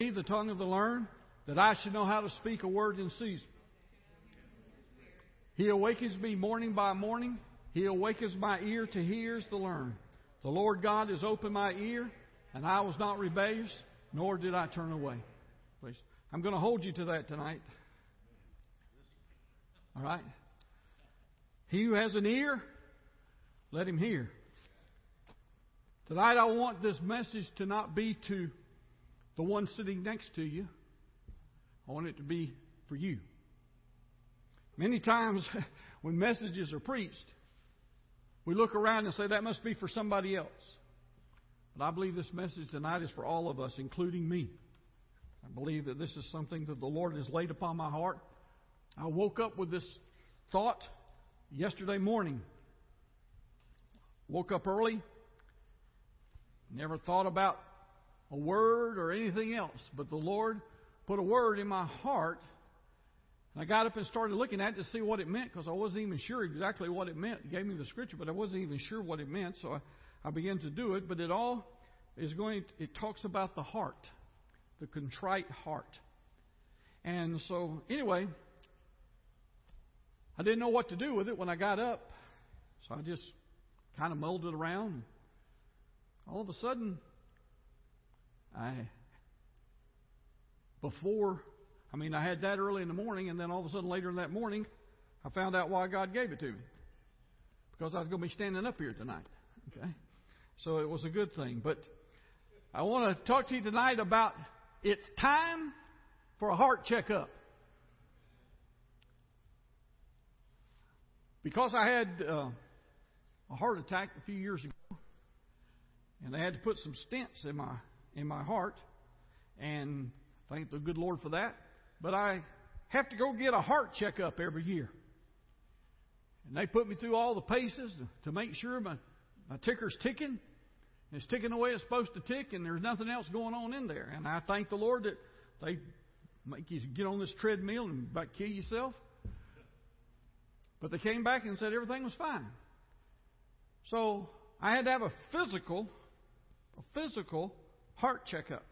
me the tongue of the learned, that I should know how to speak a word in season. He awakens me morning by morning. He awakens my ear to hear the learned. The Lord God has opened my ear, and I was not rebellious, nor did I turn away. Please. I'm going to hold you to that tonight. All right? He who has an ear, let him hear. Tonight I want this message to not be to the one sitting next to you. I want it to be for you. Many times when messages are preached, we look around and say that must be for somebody else. But I believe this message tonight is for all of us, including me. I believe that this is something that the Lord has laid upon my heart. I woke up with this thought yesterday morning. Woke up early. Never thought about a word or anything else, but the Lord put a word in my heart. And I got up and started looking at it to see what it meant because I wasn't even sure exactly what it meant. Gave me the scripture, but I wasn't even sure what it meant. So I, I began to do it. But it all is going, it talks about the heart, the contrite heart. And so, anyway, I didn't know what to do with it when I got up. So I just kind of mulled it around. All of a sudden, I, before, I mean, I had that early in the morning, and then all of a sudden later in that morning, I found out why God gave it to me. Because I was going to be standing up here tonight. Okay? So it was a good thing. But I want to talk to you tonight about it's time for a heart checkup. Because I had uh, a heart attack a few years ago, and they had to put some stents in my in my heart, and thank the good Lord for that. But I have to go get a heart checkup every year, and they put me through all the paces to, make sure my my ticker's ticking. It's ticking the way it's supposed to tick, and there's nothing else going on in there. And I thank the Lord that they make you get on this treadmill and about kill yourself. But they came back and said everything was fine. So I had to have a physical, a physical heart checkup.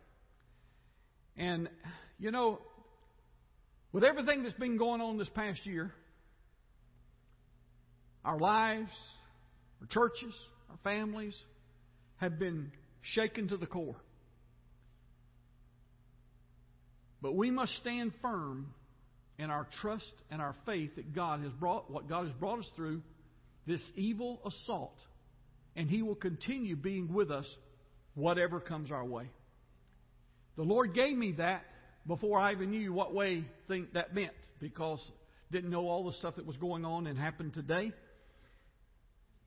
And, you know, with everything that's been going on this past year, our lives, our churches, our families have been shaken to the core. But we must stand firm in our trust and our faith that God has brought what God has brought us through this evil assault and he will continue being with us whatever comes our way. The Lord gave me that before I even knew what way that meant because didn't know all the stuff that was going on and happened today.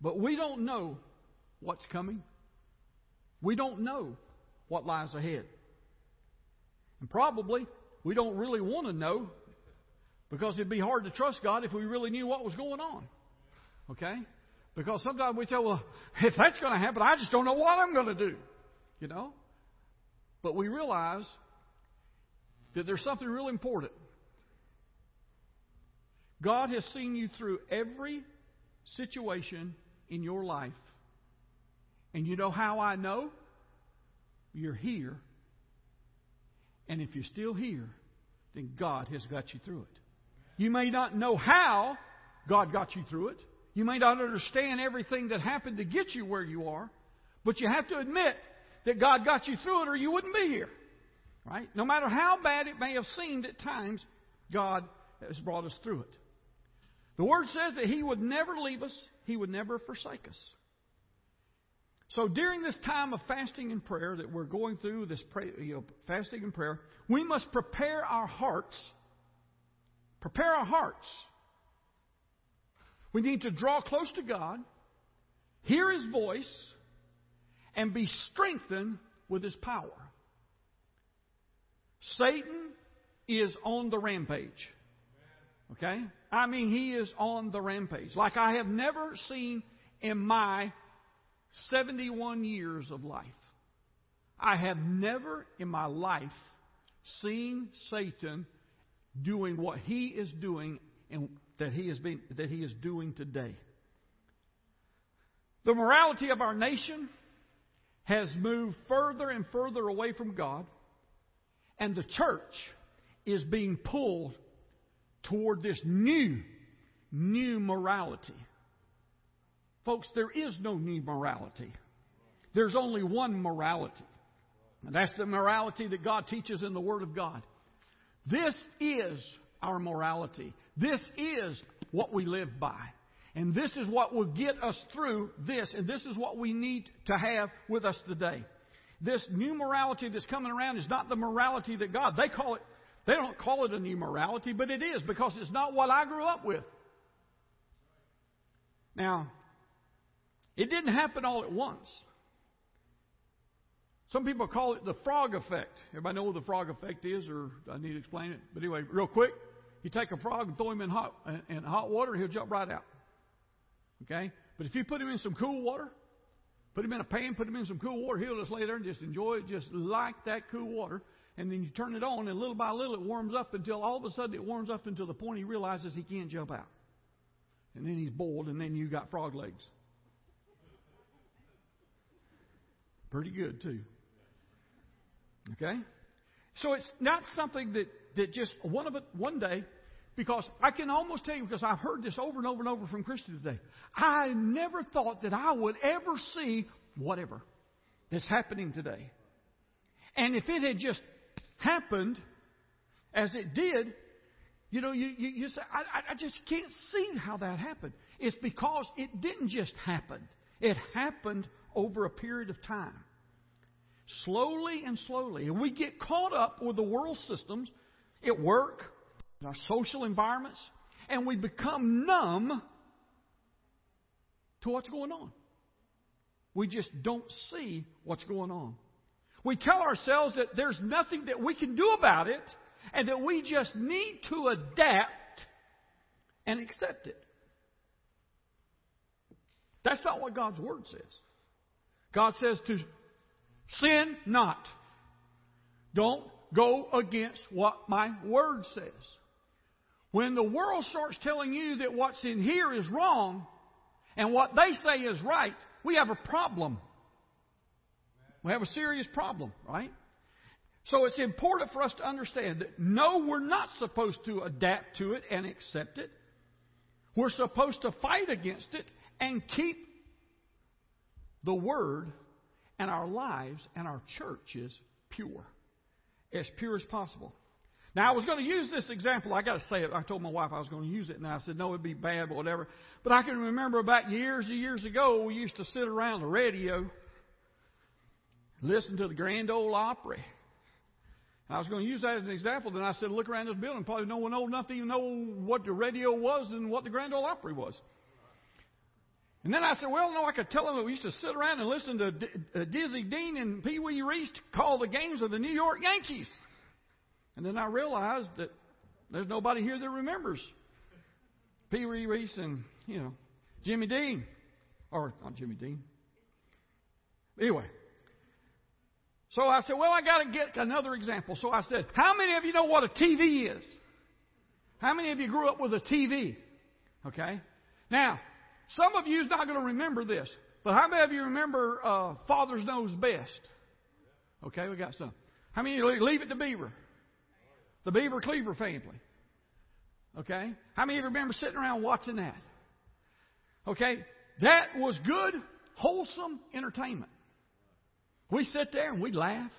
But we don't know what's coming. We don't know what lies ahead. And probably we don't really want to know because it'd be hard to trust God if we really knew what was going on. Okay? Because sometimes we say, well, if that's going to happen, I just don't know what I'm going to do. You know? But we realize that there's something real important. God has seen you through every situation in your life. And you know how I know? You're here. And if you're still here, then God has got you through it. You may not know how God got you through it. You may not understand everything that happened to get you where you are, but you have to admit that God got you through it or you wouldn't be here. Right? No matter how bad it may have seemed at times, God has brought us through it. The Word says that He would never leave us, He would never forsake us. So during this time of fasting and prayer that we're going through, this pray, you know, fasting and prayer, we must prepare our hearts. Prepare our hearts we need to draw close to God, hear His voice, and be strengthened with His power. Satan is on the rampage. Okay? I mean, he is on the rampage. Like I have never seen in my 71 years of life. I have never in my life seen Satan doing what he is doing and that he is being, that he is doing today. The morality of our nation has moved further and further away from God. And the church is being pulled toward this new, new morality. Folks, there is no new morality. There's only one morality. And that's the morality that God teaches in the Word of God. This is our morality. This is what we live by. And this is what will get us through this. And this is what we need to have with us today. This new morality that's coming around is not the morality that God, they call it, they don't call it a new morality, but it is because it's not what I grew up with. Now, it didn't happen all at once. Some people call it the frog effect. Everybody know what the frog effect is, or I need to explain it? But anyway, real quick, you take a frog and throw him in hot in hot water, he'll jump right out. Okay? But if you put him in some cool water, put him in a pan, put him in some cool water, he'll just lay there and just enjoy it, just like that cool water. And then you turn it on, and little by little it warms up until all of a sudden it warms up until the point he realizes he can't jump out. And then he's boiled, and then you got frog legs. Pretty good, too. Okay? So it's not something that, that just one of it one day, because I can almost tell you, because I've heard this over and over and over from Christians today. I never thought that I would ever see whatever that's happening today. And if it had just happened as it did, you know, you, you, you say, I, I just can't see how that happened. It's because it didn't just happen. It happened over a period of time. Slowly and slowly. And we get caught up with the world systems at work, our social environments, and we become numb to what's going on. We just don't see what's going on. We tell ourselves that there's nothing that we can do about it and that we just need to adapt and accept it. That's not what God's Word says. God says to sin not. Don't go against what my Word says. When the world starts telling you that what's in here is wrong and what they say is right, we have a problem. We have a serious problem, right? So it's important for us to understand that no, we're not supposed to adapt to it and accept it. We're supposed to fight against it and keep the Word and our lives and our churches pure. As pure as possible. Now, I was going to use this example. I got to say it. I told my wife I was going to use it, and I said, no, it'd be bad, but whatever. But I can remember about years and years ago, we used to sit around the radio, listen to the Grand Ole Opry. I was going to use that as an example. Then I said, look around this building. Probably no one old enough to even know what the radio was and what the Grand Ole Opry was. And then I said, well, no, I could tell them that we used to sit around and listen to D- uh, Dizzy Dean and Pee Wee Reese call the games of the New York Yankees. And then I realized that there's nobody here that remembers Pee Wee Reese and, you know, Jimmy Dean. Or, not Jimmy Dean. Anyway. So I said, well, I got to get another example. So I said, how many of you know what a TV is? How many of you grew up with a TV? Okay? Now, some of you is not going to remember this, but how many of you remember uh, Father's Knows Best? Okay, we got some. How many leave it to Beaver? The Beaver Cleaver family. Okay? How many of you remember sitting around watching that? Okay? That was good, wholesome entertainment. We sit there and we'd laugh.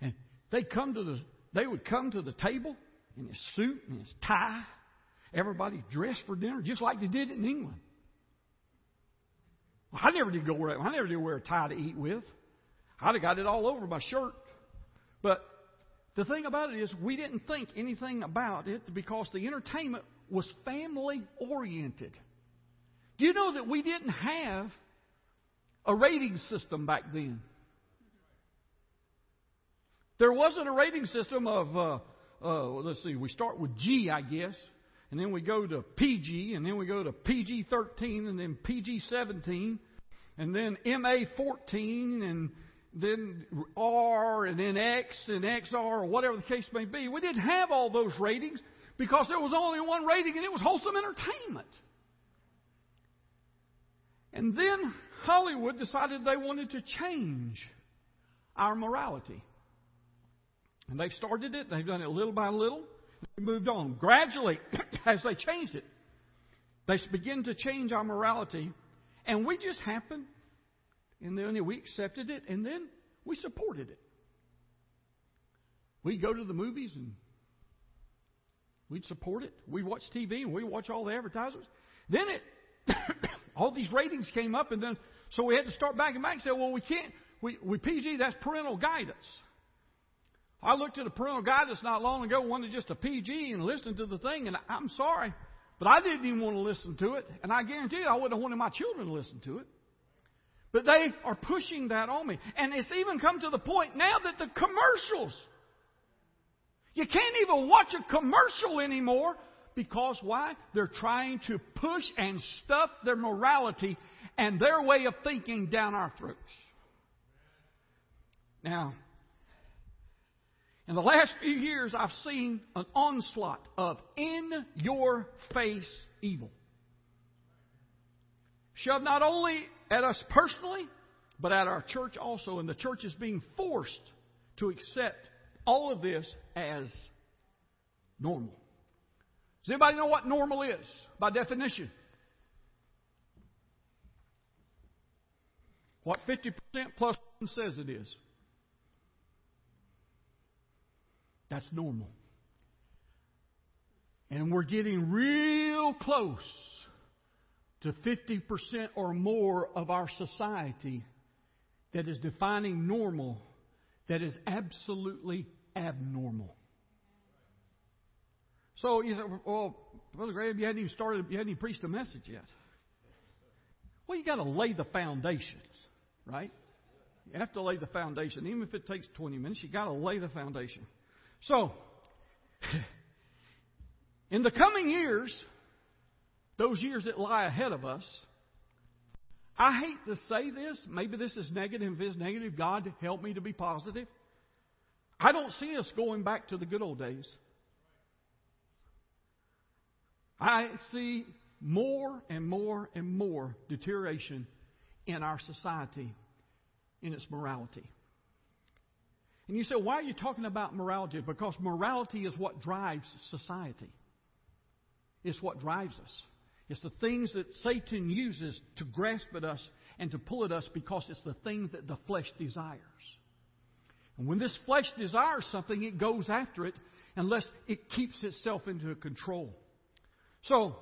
And they'd come to the they would come to the table in his suit and his tie. Everybody dressed for dinner, just like they did in England. I never did go wear. I never did wear a tie to eat with. I'd have got it all over my shirt. But the thing about it is, we didn't think anything about it because the entertainment was family oriented. Do you know that we didn't have a rating system back then? There wasn't a rating system of, uh, uh, let's see, we start with G, I guess and then we go to PG, and then we go to PG 13, and then PG 17, and then MA 14, and then R, and then X, and XR, or whatever the case may be. We didn't have all those ratings because there was only one rating, and it was wholesome entertainment. And then Hollywood decided they wanted to change our morality. And they've started it, they've done it little by little, they moved on. Gradually, as they changed it, they begin to change our morality, and we just happened, and then we accepted it, and then we supported it. We'd go to the movies and we'd support it. We'd watch TV and we'd watch all the advertisements. Then it, all these ratings came up, and then so we had to start back and back and say, well, we can't. We, we PG, that's parental guidance. I looked at a parental guidance not long ago, wanted just a PG and listened to the thing, and I'm sorry, but I didn't even want to listen to it, and I guarantee you I wouldn't have wanted my children to listen to it. But they are pushing that on me. And it's even come to the point now that the commercials, you can't even watch a commercial anymore because why? They're trying to push and stuff their morality and their way of thinking down our throats. Now, in the last few years, I've seen an onslaught of in your face evil. Shoved not only at us personally, but at our church also. And the church is being forced to accept all of this as normal. Does anybody know what normal is by definition? What 50% plus says it is. That's normal. And we're getting real close to 50% or more of our society that is defining normal that is absolutely abnormal. So you say, well, Brother Graham, you hadn't even started, you hadn't even preached a message yet. Well, you got to lay the foundations, right? You have to lay the foundation. Even if it takes 20 minutes, you got to lay the foundation. So, in the coming years, those years that lie ahead of us, I hate to say this. Maybe this is negative. If it's negative, God help me to be positive. I don't see us going back to the good old days. I see more and more and more deterioration in our society in its morality. And you say, why are you talking about morality? Because morality is what drives society. It's what drives us. It's the things that Satan uses to grasp at us and to pull at us because it's the thing that the flesh desires. And when this flesh desires something, it goes after it unless it keeps itself into control. So,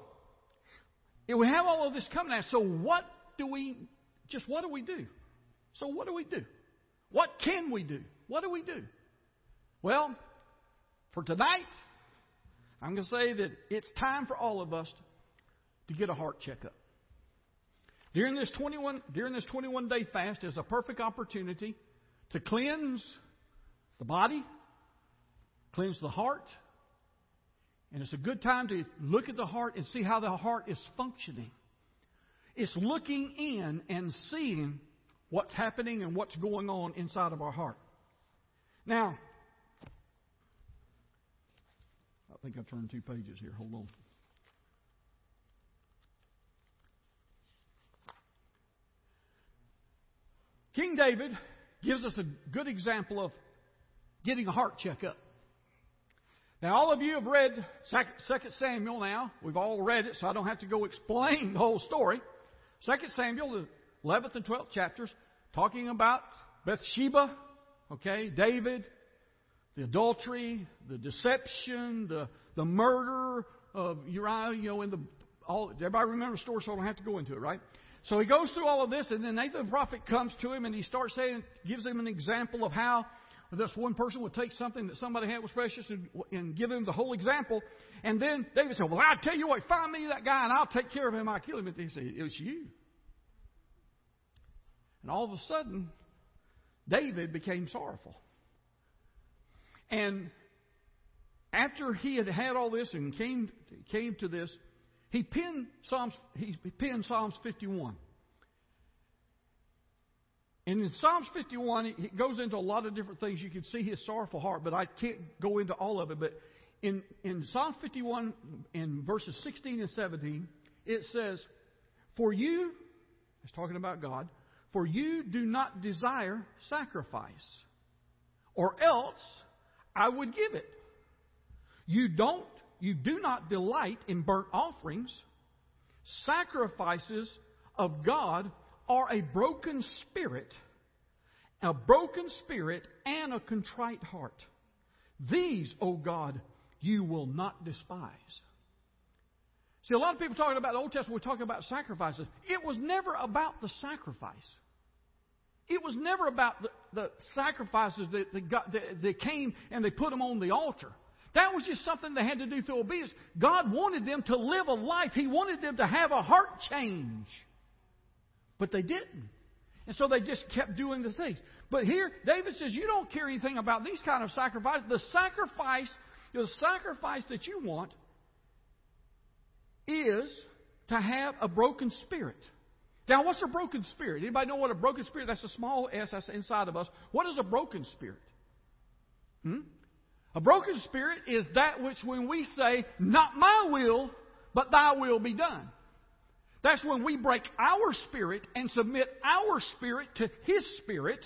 we have all of this coming at us. So, what do we, just what do we do? So, what do we do? What can we do? What do we do? Well, for tonight, I'm going to say that it's time for all of us to get a heart checkup. During this 21 during this 21 day fast is a perfect opportunity to cleanse the body, cleanse the heart, and it's a good time to look at the heart and see how the heart is functioning. It's looking in and seeing what's happening and what's going on inside of our heart. Now, I think I've turned two pages here. Hold on. King David gives us a good example of getting a heart checkup. Now, all of you have read 2 Samuel now. We've all read it, so I don't have to go explain the whole story. 2 Samuel, the 11th and 12th chapters, talking about Bathsheba, okay, David, the adultery, the deception, the, the murder of Uriah, you know, in the, all, everybody remember the story, so I don't have to go into it, right? So he goes through all of this, and then Nathan the prophet comes to him and he starts saying, gives him an example of how this one person would take something that somebody had was precious and, and give him the whole example. And then David said, Well, I'll tell you what, find me that guy and I'll take care of him. I'll kill him. And he said, It was you. And all of a sudden, David became sorrowful. And after he had had all this and came, came to this, he penned Psalms, he penned Psalms 51. And in Psalms 51, it goes into a lot of different things. You can see his sorrowful heart, but I can't go into all of it. But in, in Psalm 51, in verses 16 and 17, it says, For you, it's talking about God, for you do not desire sacrifice, or else I would give it. You don't, you do not delight in burnt offerings. Sacrifices of God are a broken spirit, a broken spirit, and a contrite heart. These, O God, you will not despise. See, a lot of people talking about the Old Testament, we're talking about sacrifices. It was never about the sacrifice. It was never about the, the sacrifices that, that, got, that, that came and they put them on the altar. That was just something they had to do through obedience. God wanted them to live a life. He wanted them to have a heart change. But they didn't. And so they just kept doing the things. But here, David says, You don't care anything about these kind of sacrifices. The sacrifice, the sacrifice that you want is to have a broken spirit. Now, what's a broken spirit? Anybody know what a broken spirit? Is? That's a small s that's inside of us. What is a broken spirit? Hmm? A broken spirit is that which when we say, "Not my will, but Thy will be done." That's when we break our spirit and submit our spirit to His spirit.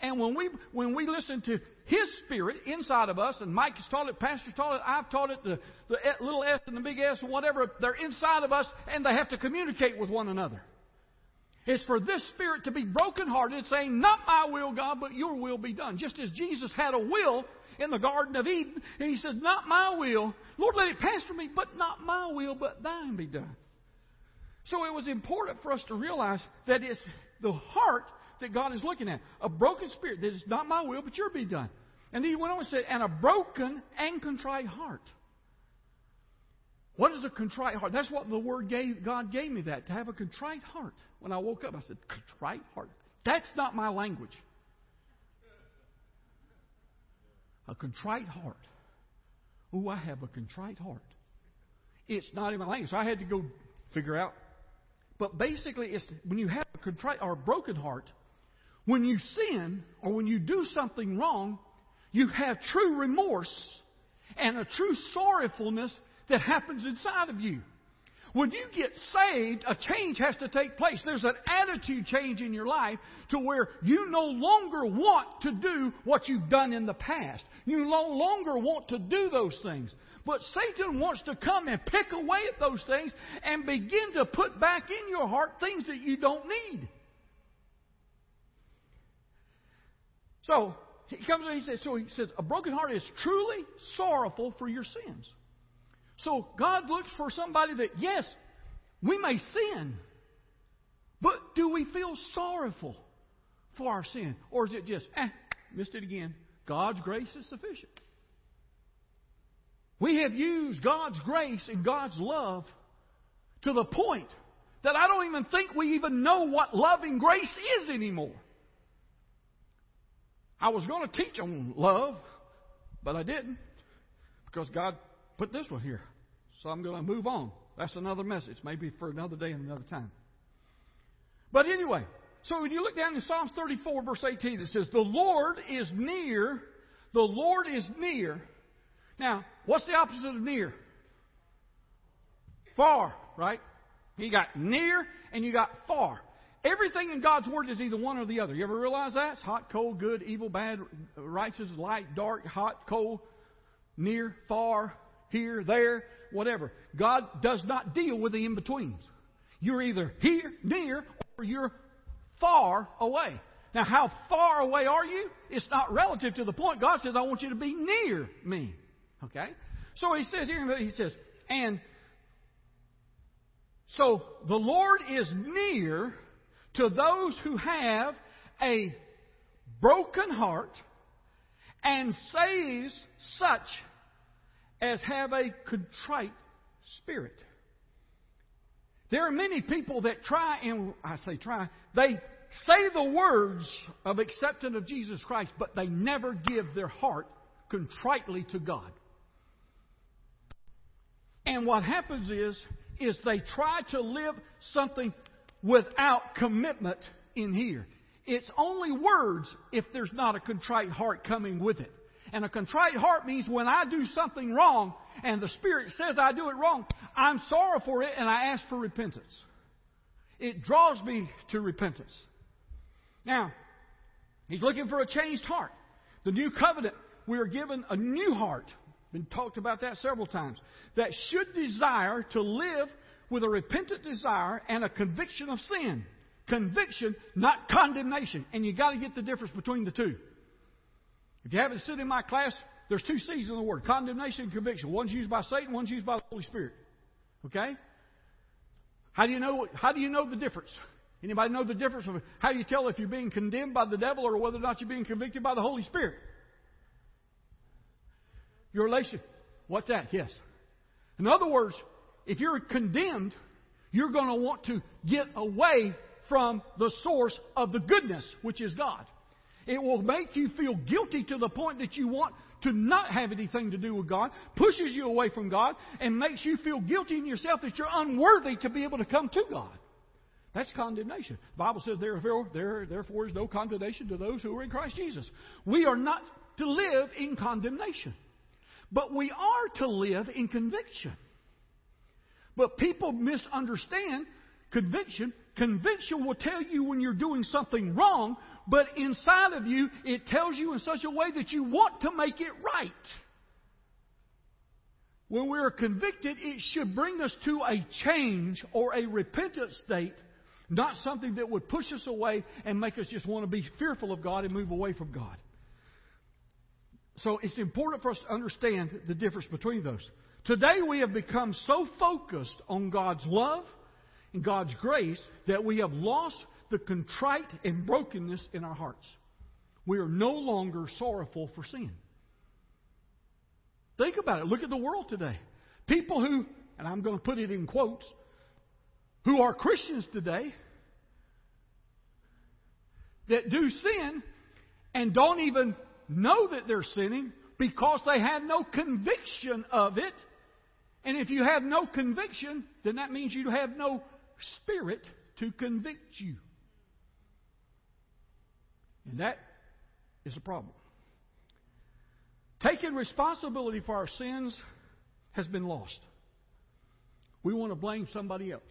And when we when we listen to His Spirit inside of us, and Mike has taught it, Pastor taught it, I've taught it, the, the little S and the big S and whatever, they're inside of us, and they have to communicate with one another. It's for this spirit to be brokenhearted, saying, Not my will, God, but your will be done. Just as Jesus had a will in the Garden of Eden, and he said, Not my will. Lord, let it pass from me, but not my will, but thine be done. So it was important for us to realize that it's the heart that God is looking at. A broken spirit that is not my will, but your be done. And then he went on and said, and a broken and contrite heart. What is a contrite heart? That's what the word gave, God gave me that, to have a contrite heart. When I woke up, I said, contrite heart. That's not my language. A contrite heart. Oh, I have a contrite heart. It's not in my language. So I had to go figure out. But basically, it's when you have a contrite or a broken heart, when you sin or when you do something wrong, you have true remorse and a true sorrowfulness that happens inside of you. When you get saved, a change has to take place. There's an attitude change in your life to where you no longer want to do what you've done in the past. You no longer want to do those things. But Satan wants to come and pick away at those things and begin to put back in your heart things that you don't need. So he comes and he says, so he says, a broken heart is truly sorrowful for your sins. So God looks for somebody that, yes, we may sin, but do we feel sorrowful for our sin? Or is it just, eh, missed it again? God's grace is sufficient. We have used God's grace and God's love to the point that I don't even think we even know what loving grace is anymore. I was going to teach on love, but I didn't because God put this one here. So I'm going to move on. That's another message, maybe for another day and another time. But anyway, so when you look down in Psalms 34, verse 18, it says, The Lord is near. The Lord is near. Now, what's the opposite of near? Far, right? You got near and you got far. Everything in God's Word is either one or the other. You ever realize that? It's hot, cold, good, evil, bad, righteous, light, dark, hot, cold, near, far, here, there, whatever. God does not deal with the in betweens. You're either here, near, or you're far away. Now, how far away are you? It's not relative to the point. God says, I want you to be near me. Okay? So he says here, he says, and so the Lord is near to those who have a broken heart and saves such as have a contrite spirit. There are many people that try, and I say try, they say the words of acceptance of Jesus Christ, but they never give their heart contritely to God. And what happens is, is they try to live something without commitment in here. It's only words if there's not a contrite heart coming with it. And a contrite heart means when I do something wrong and the Spirit says I do it wrong, I'm sorry for it and I ask for repentance. It draws me to repentance. Now, he's looking for a changed heart. The new covenant we are given a new heart. Been talked about that several times. That should desire to live with a repentant desire and a conviction of sin. Conviction, not condemnation. And you got to get the difference between the two. If you haven't stood in my class, there's two C's in the word condemnation and conviction. One's used by Satan, one's used by the Holy Spirit. Okay? How do you know, how do you know the difference? Anybody know the difference? Of how do you tell if you're being condemned by the devil or whether or not you're being convicted by the Holy Spirit? Your relation. What's that? Yes. In other words, if you're condemned, you're going to want to get away from the source of the goodness, which is God. It will make you feel guilty to the point that you want to not have anything to do with God, pushes you away from God, and makes you feel guilty in yourself that you're unworthy to be able to come to God. That's condemnation. The Bible says, therefore, there, therefore is no condemnation to those who are in Christ Jesus. We are not to live in condemnation, but we are to live in conviction. But people misunderstand conviction. Conviction will tell you when you're doing something wrong, but inside of you, it tells you in such a way that you want to make it right. When we are convicted, it should bring us to a change or a repentant state, not something that would push us away and make us just want to be fearful of God and move away from God. So it's important for us to understand the difference between those. Today we have become so focused on God's love and God's grace that we have lost the contrite and brokenness in our hearts. We are no longer sorrowful for sin. Think about it. Look at the world today. People who, and I'm going to put it in quotes, who are Christians today that do sin and don't even know that they're sinning because they have no conviction of it. And if you have no conviction, then that means you have no spirit to convict you. And that is a problem. Taking responsibility for our sins has been lost. We want to blame somebody else.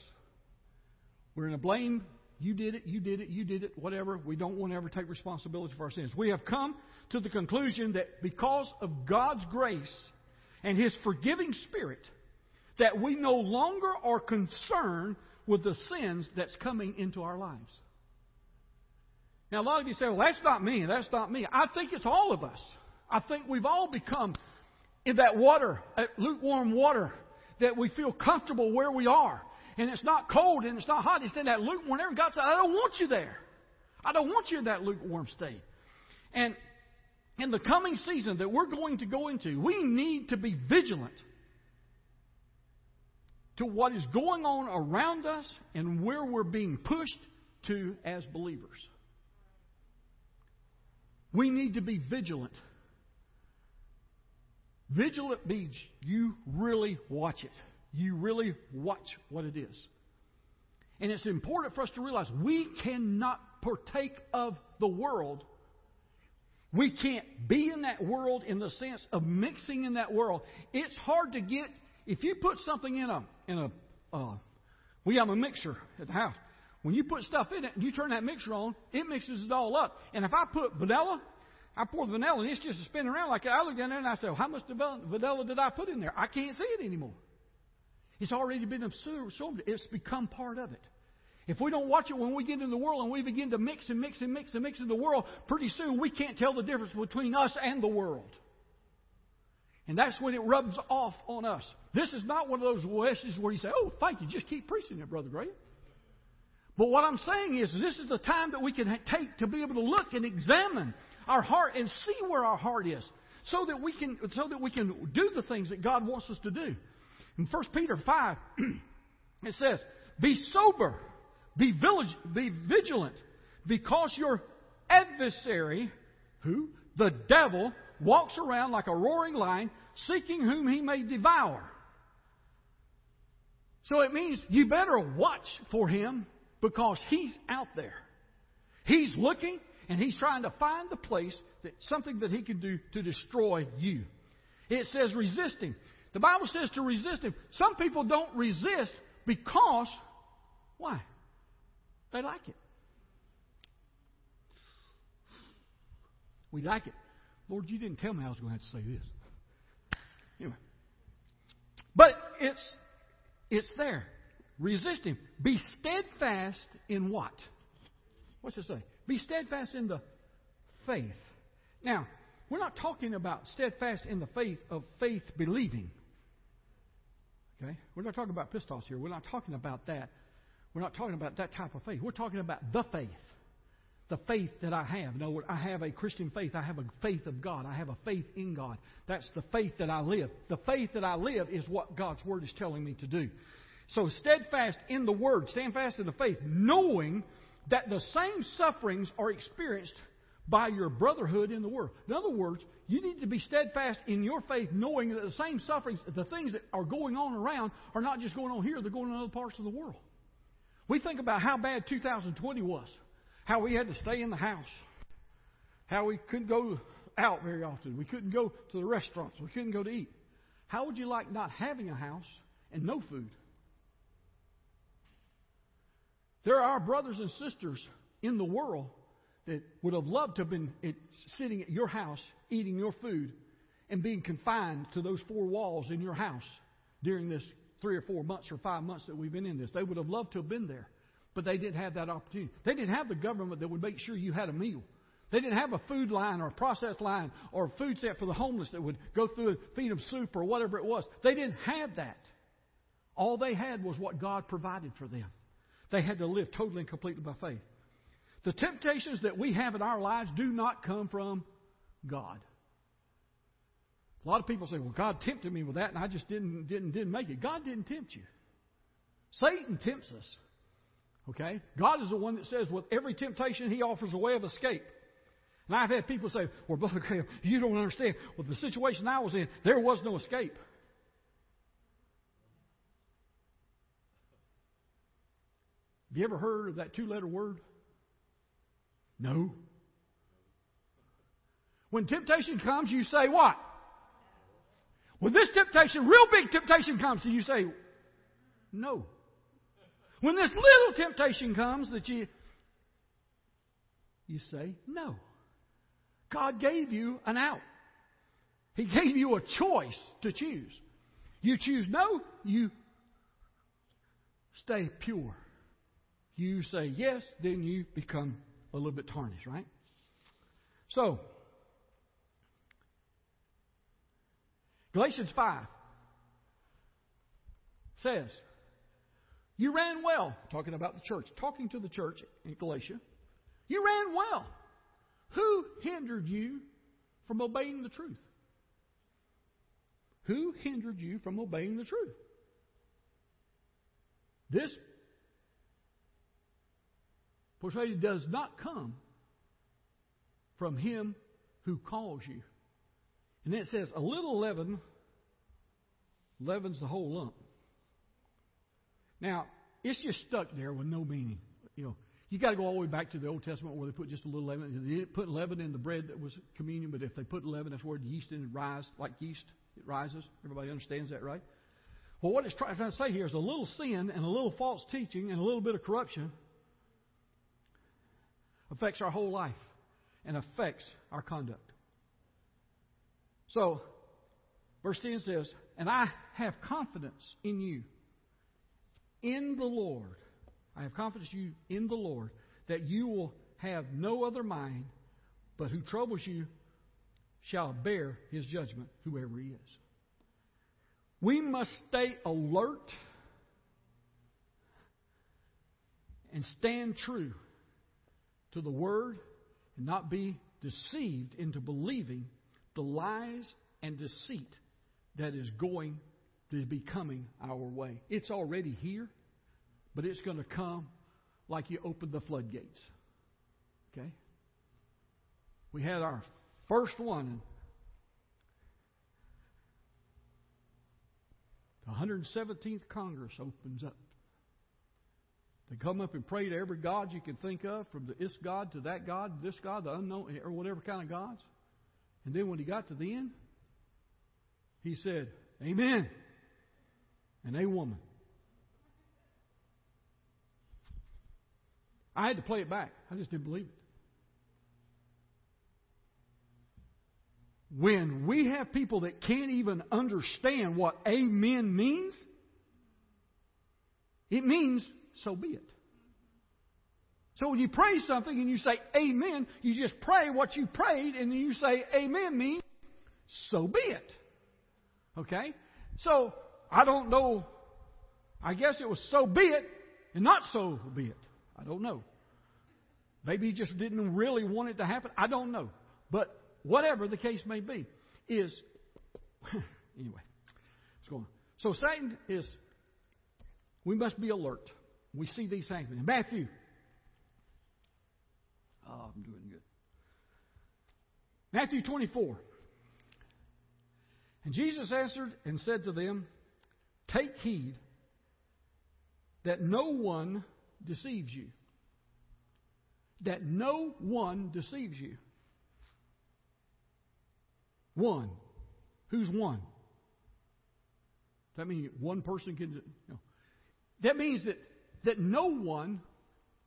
We're going to blame you did it, you did it, you did it, whatever. We don't want to ever take responsibility for our sins. We have come to the conclusion that because of God's grace and His forgiving Spirit, that we no longer are concerned with the sins that's coming into our lives. Now, a lot of you say, well, that's not me, that's not me. I think it's all of us. I think we've all become in that water, that lukewarm water, that we feel comfortable where we are. And it's not cold and it's not hot. It's in that lukewarm. And God said, I don't want you there. I don't want you in that lukewarm state. And in the coming season that we're going to go into, we need to be vigilant to what is going on around us and where we're being pushed to as believers. We need to be vigilant. Vigilant means you really watch it. You really watch what it is. And it's important for us to realize we cannot partake of the world. We can't be in that world in the sense of mixing in that world. It's hard to get if you put something in a in a uh, we have a mixer at the house. When you put stuff in it and you turn that mixer on, it mixes it all up. And if I put vanilla, I pour the vanilla and it's just spinning around like that. I look down there and I say, well, how much vanilla did I put in there? I can't see it anymore. It's already been absorbed. It's become part of it. If we don't watch it when we get in the world and we begin to mix and mix and mix and mix in the world, pretty soon we can't tell the difference between us and the world. And that's when it rubs off on us. This is not one of those messages where you say, oh, thank you, just keep preaching it, Brother Graham. But what I'm saying is, this is the time that we can take to be able to look and examine our heart and see where our heart is, so that we can so that we can do the things that God wants us to do. In 1 Peter 5, it says, Be sober, be, be vigilant, because your adversary, who? The devil, walks around like a roaring lion, seeking whom he may devour. So it means you better watch for him because he's out there. He's looking and he's trying to find the place that something that he can do to destroy you. It says resist him. The Bible says to resist him. Some people don't resist because, why? They like it. We like it. Lord, you didn't tell me I was going to have to say this. Anyway. But it's it's there. Resist him. Be steadfast in what? What's it say? Be steadfast in the faith. Now, we're not talking about steadfast in the faith of faith believing. Okay? We're not talking about pistos here. We're not talking about that. We're not talking about that type of faith. We're talking about the faith. The faith that I have. In other words, I have a Christian faith. I have a faith of God. I have a faith in God. That's the faith that I live. The faith that I live is what God's Word is telling me to do. So steadfast in the Word, stand fast in the faith, knowing that the same sufferings are experienced by your brotherhood in the world. In other words, you need to be steadfast in your faith, knowing that the same sufferings, the things that are going on around, are not just going on here, they're going on in other parts of the world. We think about how bad 2020 was, how we had to stay in the house, how we couldn't go out very often, we couldn't go to the restaurants, we couldn't go to eat. How would you like not having a house and no food? There are brothers and sisters in the world that would have loved to have been sitting at your house eating your food and being confined to those four walls in your house during this three or four months or five months that we've been in this. They would have loved to have been there, but they didn't have that opportunity. They didn't have the government that would make sure you had a meal. They didn't have a food line or a process line or a food set for the homeless that would go through and feed them soup or whatever it was. They didn't have that. All they had was what God provided for them. They had to live totally and completely by faith. The temptations that we have in our lives do not come from God. A lot of people say, "Well, God tempted me with that, and I just didn't didn't didn't make it." God didn't tempt you. Satan tempts us. Okay? God is the one that says, with every temptation, He offers a way of escape. And I've had people say, "Well, Brother Graham, you don't understand. Well, the situation I was in, there was no escape." Have you ever heard of that two-letter word? No. When temptation comes, you say what? When this temptation, real big temptation comes, you say, no. When this little temptation comes that you, you say, no. God gave you an out. He gave you a choice to choose. You choose no, you stay pure. You say yes, then you become a little bit tarnished, right? So, Galatians 5 says, You ran well, talking about the church, talking to the church in Galatia. You ran well. Who hindered you from obeying the truth? Who hindered you from obeying the truth? This does not come from him who calls you. And then it says, a little leaven leavens the whole lump. Now, it's just stuck there with no meaning. You know, you got to go all the way back to the Old Testament where they put just a little leaven. They didn't put leaven in the bread that was communion, but if they put leaven, that's where yeast in it rise, like yeast, it rises. Everybody understands that, right? Well, what it's trying to say here is a little sin and a little false teaching and a little bit of corruption affects our whole life and affects our conduct. So, verse 10 says, And I have confidence in you, in the Lord. I have confidence in you in the Lord that you will have no other mind, but who troubles you shall bear his judgment, whoever he is. We must stay alert and stand true to the Word and not be deceived into believing the lies and deceit that is going to be coming our way. It's already here, but it's going to come like you open the floodgates. Okay? We had our first one. The 117th Congress opens up. They come up and pray to every God you can think of, from the this God to that God, this God, the unknown, or whatever kind of gods. And then when he got to the end, he said, Amen. And a woman. I had to play it back. I just didn't believe it. when we have people that can't even understand what amen means, it means so be it. So when you pray something and you say amen, you just pray what you prayed and then you say amen means so be it. Okay? So I don't know. I guess it was so be it and not so be it. I don't know. Maybe he just didn't really want it to happen. I don't know. But whatever the case may be, is anyway. Let's go on. So Satan is. We must be alert. We see these things. In Matthew. Oh, I'm doing good. Matthew 24. And Jesus answered and said to them, Take heed that no one deceives you. That no one deceives you. One. Who's one? That means one person can. No. That means that, that no one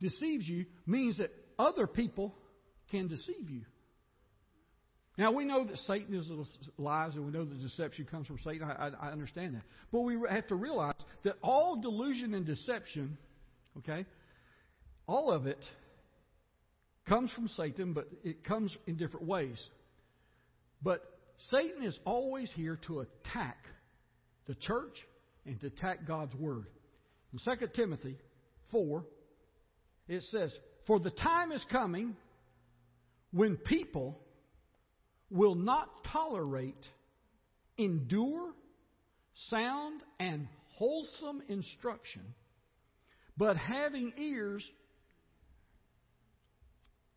deceives you, means that other people can deceive you. Now, we know that Satan is lies and we know that deception comes from Satan. I, I, I understand that. But we have to realize that all delusion and deception, okay, all of it comes from Satan, but it comes in different ways. But Satan is always here to attack the church and to attack God's Word. In 2 Timothy 4, it says, For the time is coming when people will not tolerate, endure, sound, and wholesome instruction, but having ears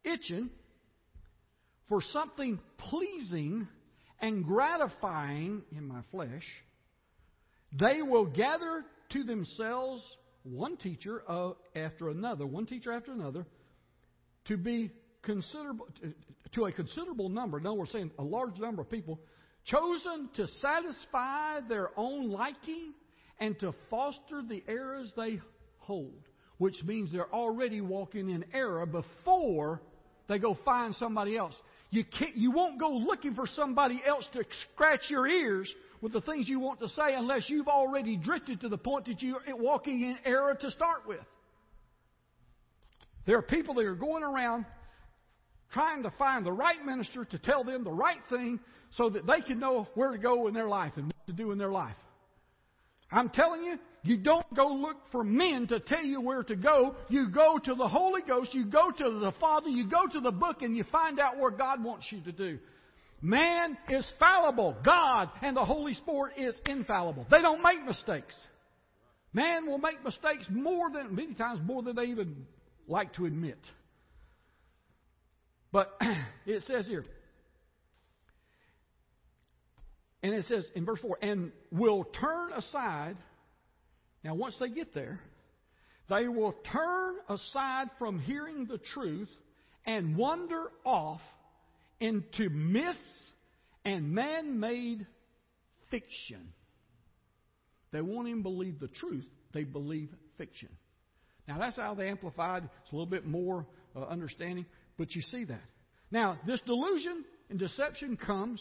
itching for something pleasing and gratifying in my flesh, they will gather to themselves one teacher uh, after another, one teacher after another, to be considerable to a considerable number. No, we're saying a large number of people chosen to satisfy their own liking and to foster the errors they hold, which means they're already walking in error before they go find somebody else. You, can't, you won't go looking for somebody else to scratch your ears with the things you want to say unless you've already drifted to the point that you're walking in error to start with. There are people that are going around trying to find the right minister to tell them the right thing so that they can know where to go in their life and what to do in their life. I'm telling you, you don't go look for men to tell you where to go. You go to the Holy Ghost, you go to the Father, you go to the book, and you find out where God wants you to do. Man is fallible. God and the Holy Spirit is infallible. They don't make mistakes. Man will make mistakes more than, many times more than they even like to admit. But it says here, and it says in verse 4, and will turn aside. Now, once they get there, they will turn aside from hearing the truth and wander off into myths and man made fiction. They won't even believe the truth, they believe fiction. Now, that's how they amplified. It's a little bit more uh, understanding, but you see that. Now, this delusion and deception comes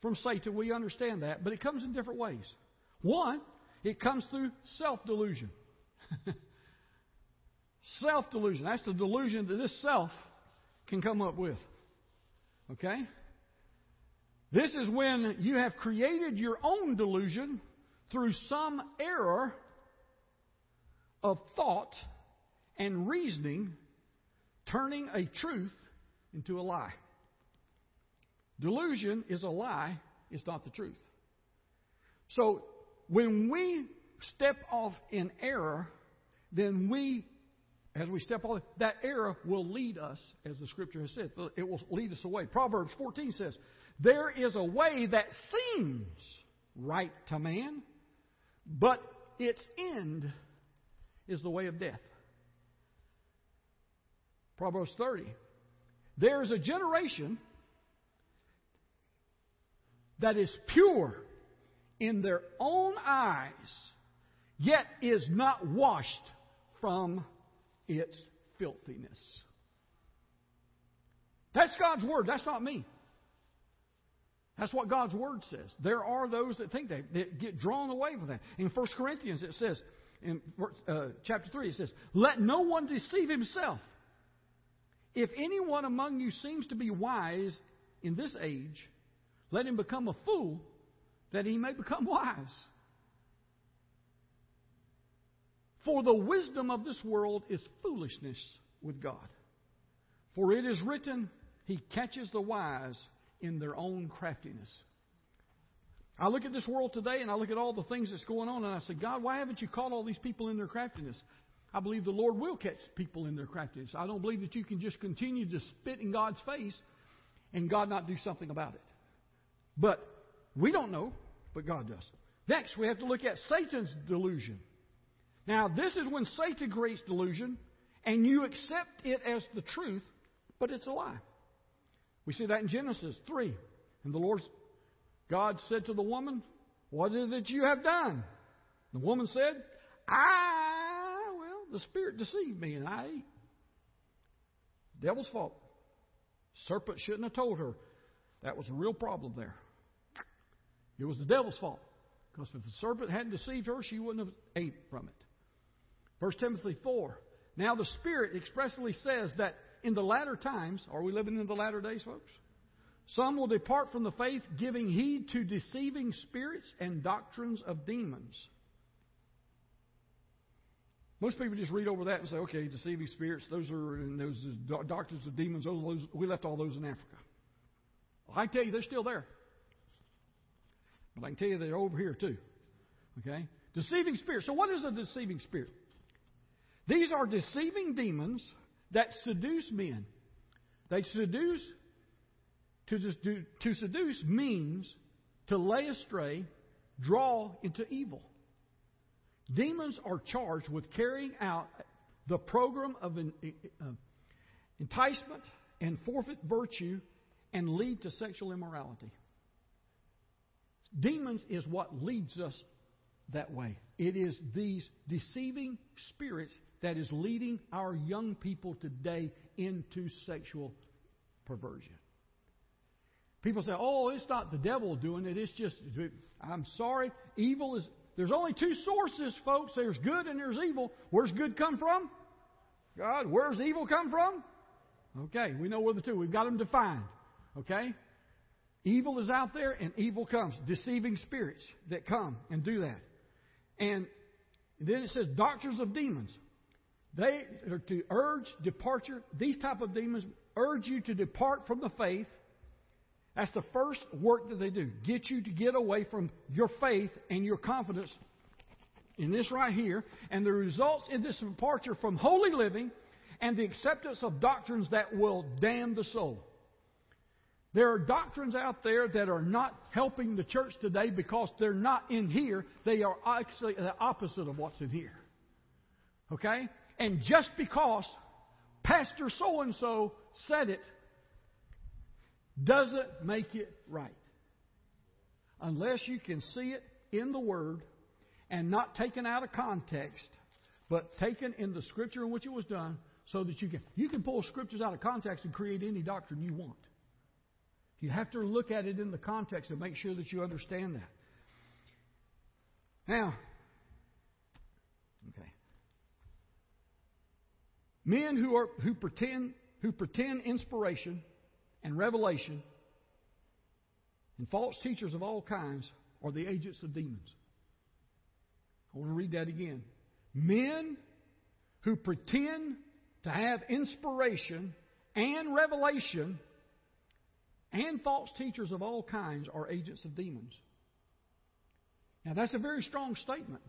from Satan. We understand that, but it comes in different ways. One, it comes through self delusion. self delusion. That's the delusion that this self can come up with. Okay? This is when you have created your own delusion through some error of thought and reasoning, turning a truth into a lie. Delusion is a lie, it's not the truth. So when we step off in error, then we, as we step off, that error will lead us, as the scripture has said, it will lead us away. Proverbs 14 says, There is a way that seems right to man, but its end is the way of death. Proverbs 30. There is a generation that is pure in their own eyes, yet is not washed from its filthiness. That's God's word. That's not me. That's what God's Word says. There are those that think they, that get drawn away from that. In 1 Corinthians, it says, in uh, chapter 3, it says, Let no one deceive himself. If anyone among you seems to be wise in this age, let him become a fool that he may become wise. For the wisdom of this world is foolishness with God. For it is written, He catches the wise in their own craftiness. I look at this world today and I look at all the things that's going on and I say, God, why haven't you caught all these people in their craftiness? I believe the Lord will catch people in their craftiness. I don't believe that you can just continue to spit in God's face and God not do something about it. But we don't know, but God does. Next, we have to look at Satan's delusion. Now, this is when Satan creates delusion and you accept it as the truth, but it's a lie. We see that in Genesis 3. And the Lord God said to the woman, What is it that you have done? The woman said, I, well, the Spirit deceived me and I ate. Devil's fault. Serpent shouldn't have told her. That was a real problem there. It was the devil's fault. Because if the serpent hadn't deceived her, she wouldn't have ate from it. 1 Timothy 4. Now the Spirit expressly says that in the latter times, are we living in the latter days, folks? Some will depart from the faith, giving heed to deceiving spirits and doctrines of demons. Most people just read over that and say, okay, deceiving spirits, those are those doctrines of demons, those, those, we left all those in Africa. Well, I tell you, they're still there. But I can tell you they're over here too. Okay? Deceiving spirits. So what is a deceiving spirit? These are deceiving demons that seduce men. They seduce, to, to seduce means to lay astray, draw into evil. Demons are charged with carrying out the program of uh, enticement and forfeit virtue and lead to sexual immorality. Demons is what leads us that way. It is these deceiving spirits that is leading our young people today into sexual perversion. People say, oh, it's not the devil doing it. It's just, I'm sorry, evil is, there's only two sources, folks. There's good and there's evil. Where's good come from? God. Where's evil come from? Okay, we know where the two, we've got them defined. Okay? Evil is out there and evil comes. Deceiving spirits that come and do that. And then it says doctors of demons. They are to urge departure. These type of demons urge you to depart from the faith. That's the first work that they do. Get you to get away from your faith and your confidence in this right here. And the results in this departure from holy living and the acceptance of doctrines that will damn the soul. There are doctrines out there that are not helping the church today because they're not in here. They are actually the opposite of what's in here. Okay? And just because Pastor so and so said it doesn't make it right. Unless you can see it in the Word and not taken out of context, but taken in the Scripture in which it was done, so that you can you can pull Scriptures out of context and create any doctrine you want. You have to look at it in the context and make sure that you understand that. Now, okay. Men who are who pretend who pretend inspiration and revelation and false teachers of all kinds are the agents of demons. I want to read that again. Men who pretend to have inspiration and revelation and false teachers of all kinds are agents of demons. Now, that's a very strong statement.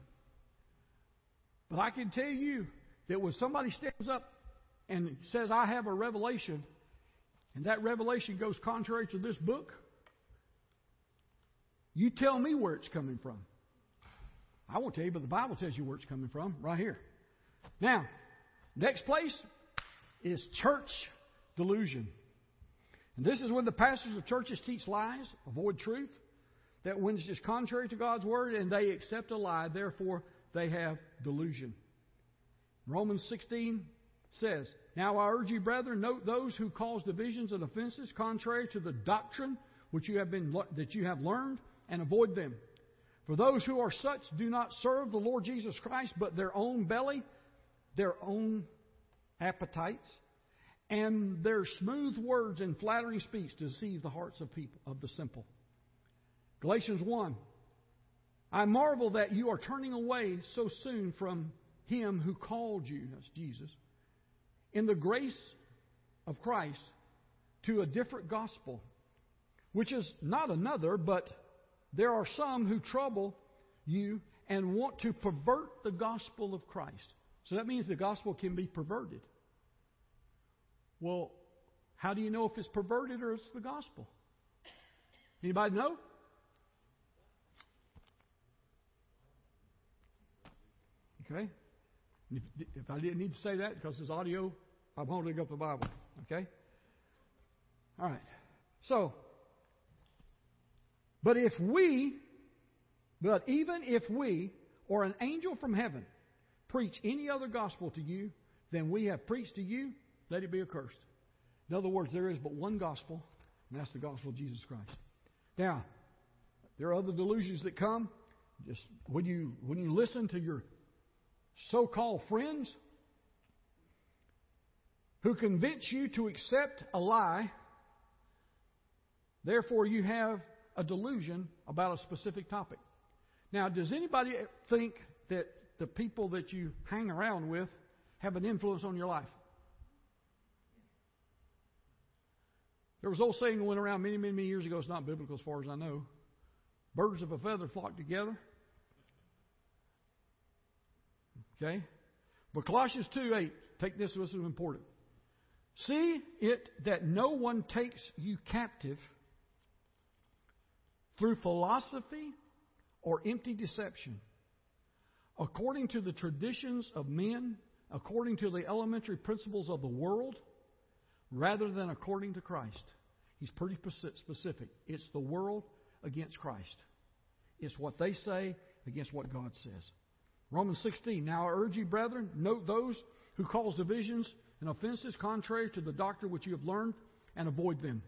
But I can tell you that when somebody stands up and says, I have a revelation, and that revelation goes contrary to this book, you tell me where it's coming from. I won't tell you, but the Bible tells you where it's coming from, right here. Now, next place is church delusion. And this is when the pastors of churches teach lies, avoid truth, that when it's just contrary to God's word and they accept a lie, therefore they have delusion. Romans 16 says, Now I urge you, brethren, note those who cause divisions and offenses contrary to the doctrine which you have been that you have learned, and avoid them. For those who are such do not serve the Lord Jesus Christ, but their own belly, their own appetites, and their smooth words and flattering speech deceive the hearts of people of the simple. Galatians 1 I marvel that you are turning away so soon from him who called you, that's Jesus, in the grace of Christ to a different gospel, which is not another, but there are some who trouble you and want to pervert the gospel of Christ. So that means the gospel can be perverted. Well, how do you know if it's perverted or it's the gospel? Anybody know? Okay? If, if, I didn't need to say that because it's audio, I'm holding up the Bible. Okay? All right. So, but if we, but even if we, or an angel from heaven, preach any other gospel to you than we have preached to you, let it be accursed. In other words, there is but one gospel, and that's the gospel of Jesus Christ. Now, there are other delusions that come. Just when you when you listen to your so-called friends who convince you to accept a lie, therefore you have a delusion about a specific topic. Now, does anybody think that the people that you hang around with have an influence on your life? There was an old saying that went around many, many, many years ago. It's not biblical as far as I know. Birds of a feather flock together. Okay? But Colossians 2 8, take this, this is important. See it that no one takes you captive through philosophy or empty deception, according to the traditions of men, according to the elementary principles of the world, rather than according to Christ. He's pretty specific. It's the world against Christ. It's what they say against what God says. Romans 16. Now I urge you, brethren, note those who cause divisions and offenses contrary to the doctrine which you have learned, and avoid them.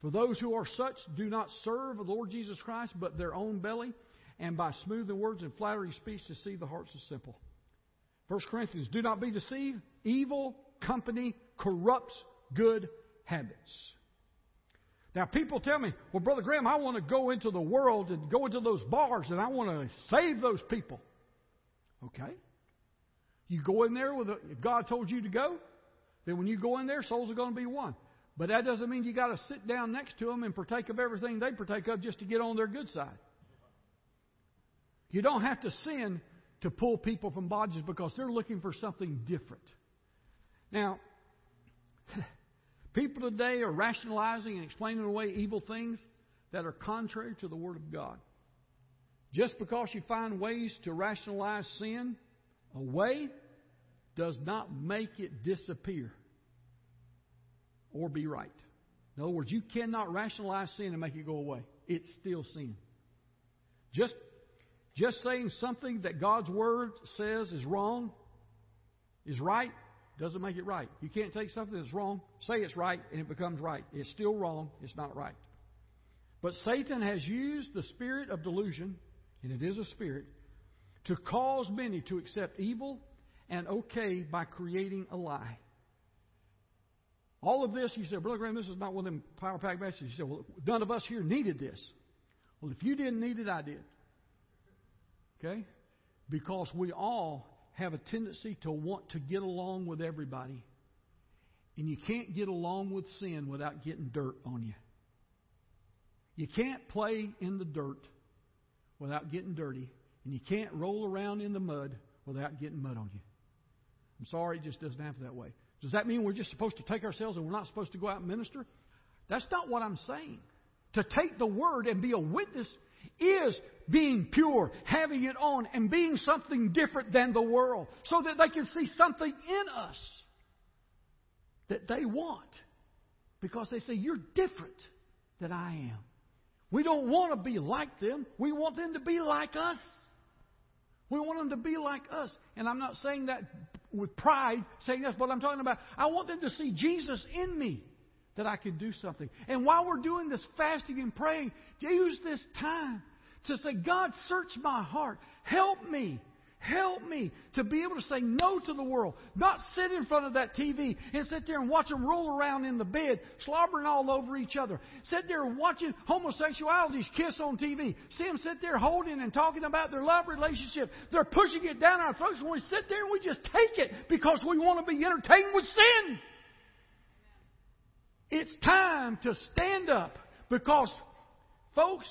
For those who are such do not serve the Lord Jesus Christ, but their own belly, and by smoothing words and flattering speech deceive the hearts of simple. 1 Corinthians, do not be deceived. Evil company corrupts good habits. Now, people tell me, well, Brother Graham, I want to go into the world and go into those bars and I want to save those people. Okay. You go in there with a, if God told you to go, then when you go in there, souls are going to be won. But that doesn't mean you got to sit down next to them and partake of everything they partake of just to get on their good side. You don't have to sin to pull people from bondages because they're looking for something different. Now, people today are rationalizing and explaining away evil things that are contrary to the Word of God. Just because you find ways to rationalize sin away does not make it disappear or be right. In other words, you cannot rationalize sin and make it go away. It's still sin. Just, just saying something that God's Word says is wrong, is right, doesn't make it right. You can't take something that's wrong, say it's right, and it becomes right. It's still wrong, it's not right. But Satan has used the spirit of delusion, and it is a spirit, to cause many to accept evil and okay by creating a lie. All of this, you said, Brother Graham, this is not one of them power pack messages. You said, well, none of us here needed this. Well, if you didn't need it, I did. Okay? Because we all have a tendency to want to get along with everybody. And you can't get along with sin without getting dirt on you. You can't play in the dirt without getting dirty. And you can't roll around in the mud without getting mud on you. I'm sorry, it just doesn't happen that way. Does that mean we're just supposed to take ourselves and we're not supposed to go out and minister? That's not what I'm saying. To take the word and be a witness is being pure, having it on, and being something different than the world so that they can see something in us that they want because they say, You're different than I am. We don't want to be like them, we want them to be like us. We want them to be like us. And I'm not saying that with pride, saying that's what I'm talking about. I want them to see Jesus in me. That I can do something. And while we're doing this fasting and praying, use this time to say, God, search my heart. Help me. Help me to be able to say no to the world. Not sit in front of that TV and sit there and watch them roll around in the bed, slobbering all over each other. Sit there watching homosexualities kiss on TV. See them sit there holding and talking about their love relationship. They're pushing it down our throats and we sit there and we just take it because we want to be entertained with sin. It's time to stand up because, folks,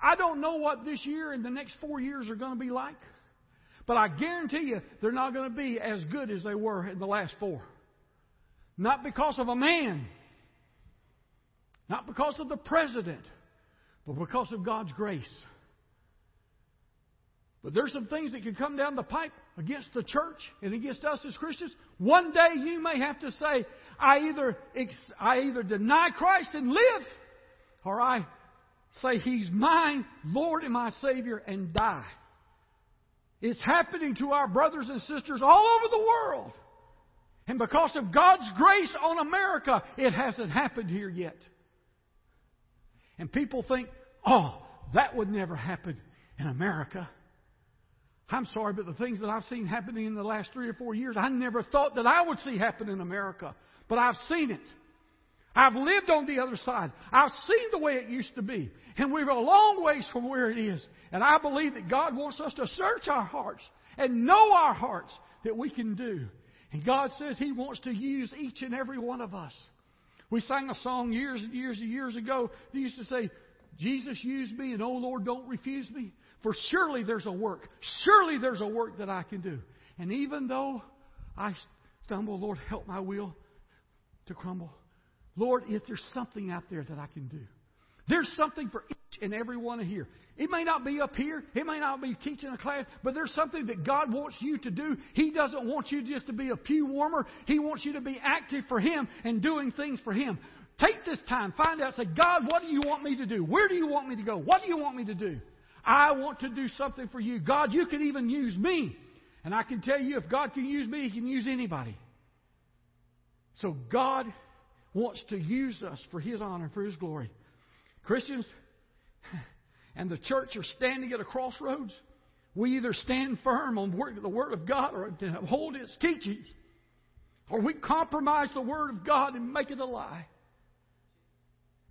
I don't know what this year and the next four years are going to be like. But I guarantee you, they're not going to be as good as they were in the last four. Not because of a man, not because of the president, but because of God's grace. But there's some things that can come down the pipe against the church and against us as Christians. One day you may have to say, I either, I either deny Christ and live, or I say He's mine, Lord and my Savior, and die. It's happening to our brothers and sisters all over the world. And because of God's grace on America, it hasn't happened here yet. And people think, oh, that would never happen in America. I'm sorry, but the things that I've seen happening in the last three or four years, I never thought that I would see happen in America. But I've seen it. I've lived on the other side. I've seen the way it used to be. And we're a long ways from where it is. And I believe that God wants us to search our hearts and know our hearts that we can do. And God says He wants to use each and every one of us. We sang a song years and years and years ago that used to say, Jesus used me and oh Lord, don't refuse me. For surely there's a work. Surely there's a work that I can do. And even though I stumble, Lord, help my will to crumble. Lord, if there's something out there that I can do, there's something for each and every one of here. It may not be up here. It may not be teaching a class, but there's something that God wants you to do. He doesn't want you just to be a pew warmer. He wants you to be active for Him and doing things for Him. Take this time, find out, say, God, what do you want me to do? Where do you want me to go? What do you want me to do? I want to do something for you. God, you can even use me. And I can tell you, if God can use me, He can use anybody. So God wants to use us for His honor, for His glory. Christians and the church are standing at a crossroads. We either stand firm on the Word of God or hold its teachings, or we compromise the Word of God and make it a lie.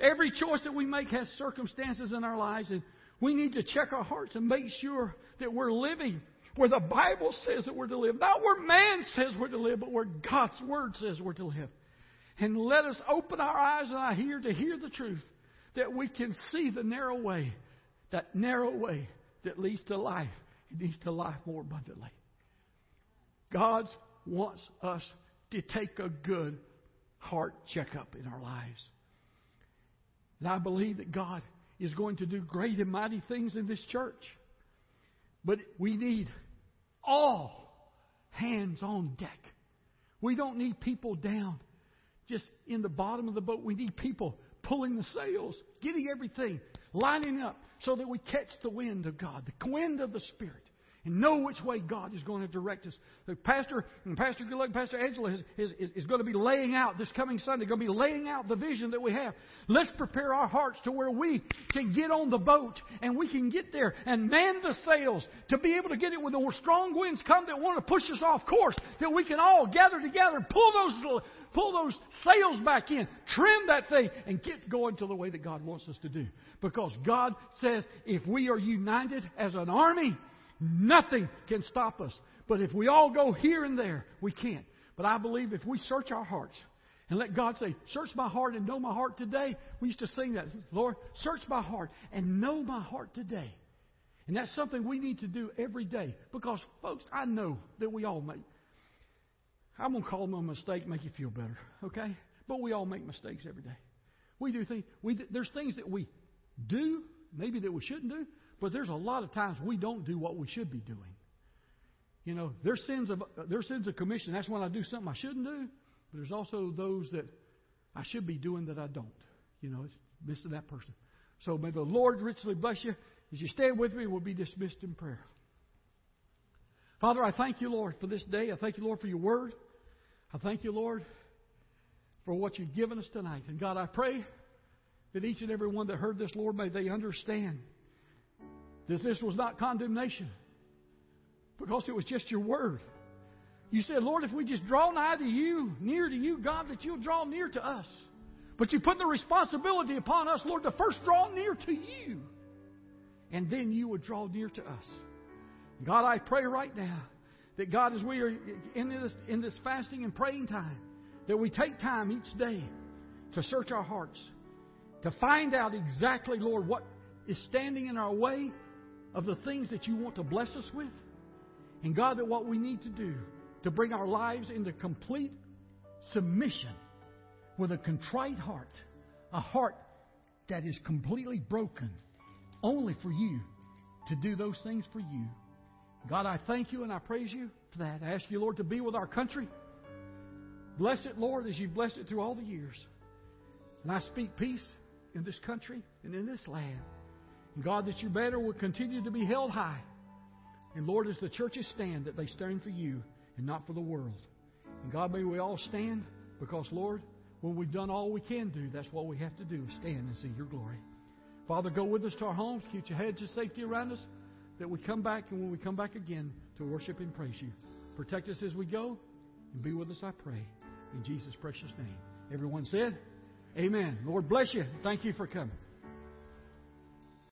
Every choice that we make has circumstances in our lives, and we need to check our hearts and make sure that we're living where the Bible says that we're to live. Not where man says we're to live, but where God's Word says we're to live. And let us open our eyes and our ear to hear the truth that we can see the narrow way, that narrow way that leads to life. It leads to life more abundantly. God wants us to take a good heart checkup in our lives. And I believe that God is going to do great and mighty things in this church. But we need all hands on deck. We don't need people down just in the bottom of the boat. We need people pulling the sails, getting everything, lining up so that we catch the wind of God, the wind of the Spirit and know which way God is going to direct us. The pastor and Pastor Good Pastor Angela is, is, is going to be laying out this coming Sunday, going to be laying out the vision that we have. Let's prepare our hearts to where we can get on the boat and we can get there and man the sails to be able to get it when the strong winds come that want to push us off course, that we can all gather together pull those pull those sails back in, trim that thing, and get going to the way that God wants us to do. Because God says if we are united as an army, Nothing can stop us. But if we all go here and there, we can't. But I believe if we search our hearts and let God say, Search my heart and know my heart today, we used to sing that. Lord, search my heart and know my heart today. And that's something we need to do every day. Because, folks, I know that we all make. I'm going to call them a mistake, make you feel better, okay? But we all make mistakes every day. We do things. We, there's things that we do, maybe that we shouldn't do, but there's a lot of times we don't do what we should be doing. You know, there's sins of there's sins of commission. That's when I do something I shouldn't do. But there's also those that I should be doing that I don't. You know, it's missing that person. So may the Lord richly bless you. As you stand with me, we'll be dismissed in prayer. Father, I thank you, Lord, for this day. I thank you, Lord, for your word. I thank you, Lord, for for what you've given us tonight. And God, I pray that each and every one that heard this, Lord, may they understand that this was not condemnation because it was just your word. You said, Lord, if we just draw nigh to you, near to you, God, that you'll draw near to us. But you put the responsibility upon us, Lord, to first draw near to you. And then you would draw near to us. God, I pray right now that God, as we are in this, in this fasting and praying time, that we take time each day to search our hearts, to find out exactly, Lord, what is standing in our way of the things that you want to bless us with. And God, that what we need to do to bring our lives into complete submission with a contrite heart, a heart that is completely broken, only for you to do those things for you. God, I thank you and I praise you for that. I ask you, Lord, to be with our country. Bless it, Lord, as you've blessed it through all the years. And I speak peace in this country and in this land. And God, that your banner will continue to be held high. And Lord, as the churches stand, that they stand for you and not for the world. And God, may we all stand because, Lord, when we've done all we can do, that's what we have to do stand and see your glory. Father, go with us to our homes. Keep your hedge of safety around us that we come back and when we come back again to worship and praise you. Protect us as we go and be with us, I pray. In Jesus' precious name. Everyone said, Amen. Lord bless you. Thank you for coming.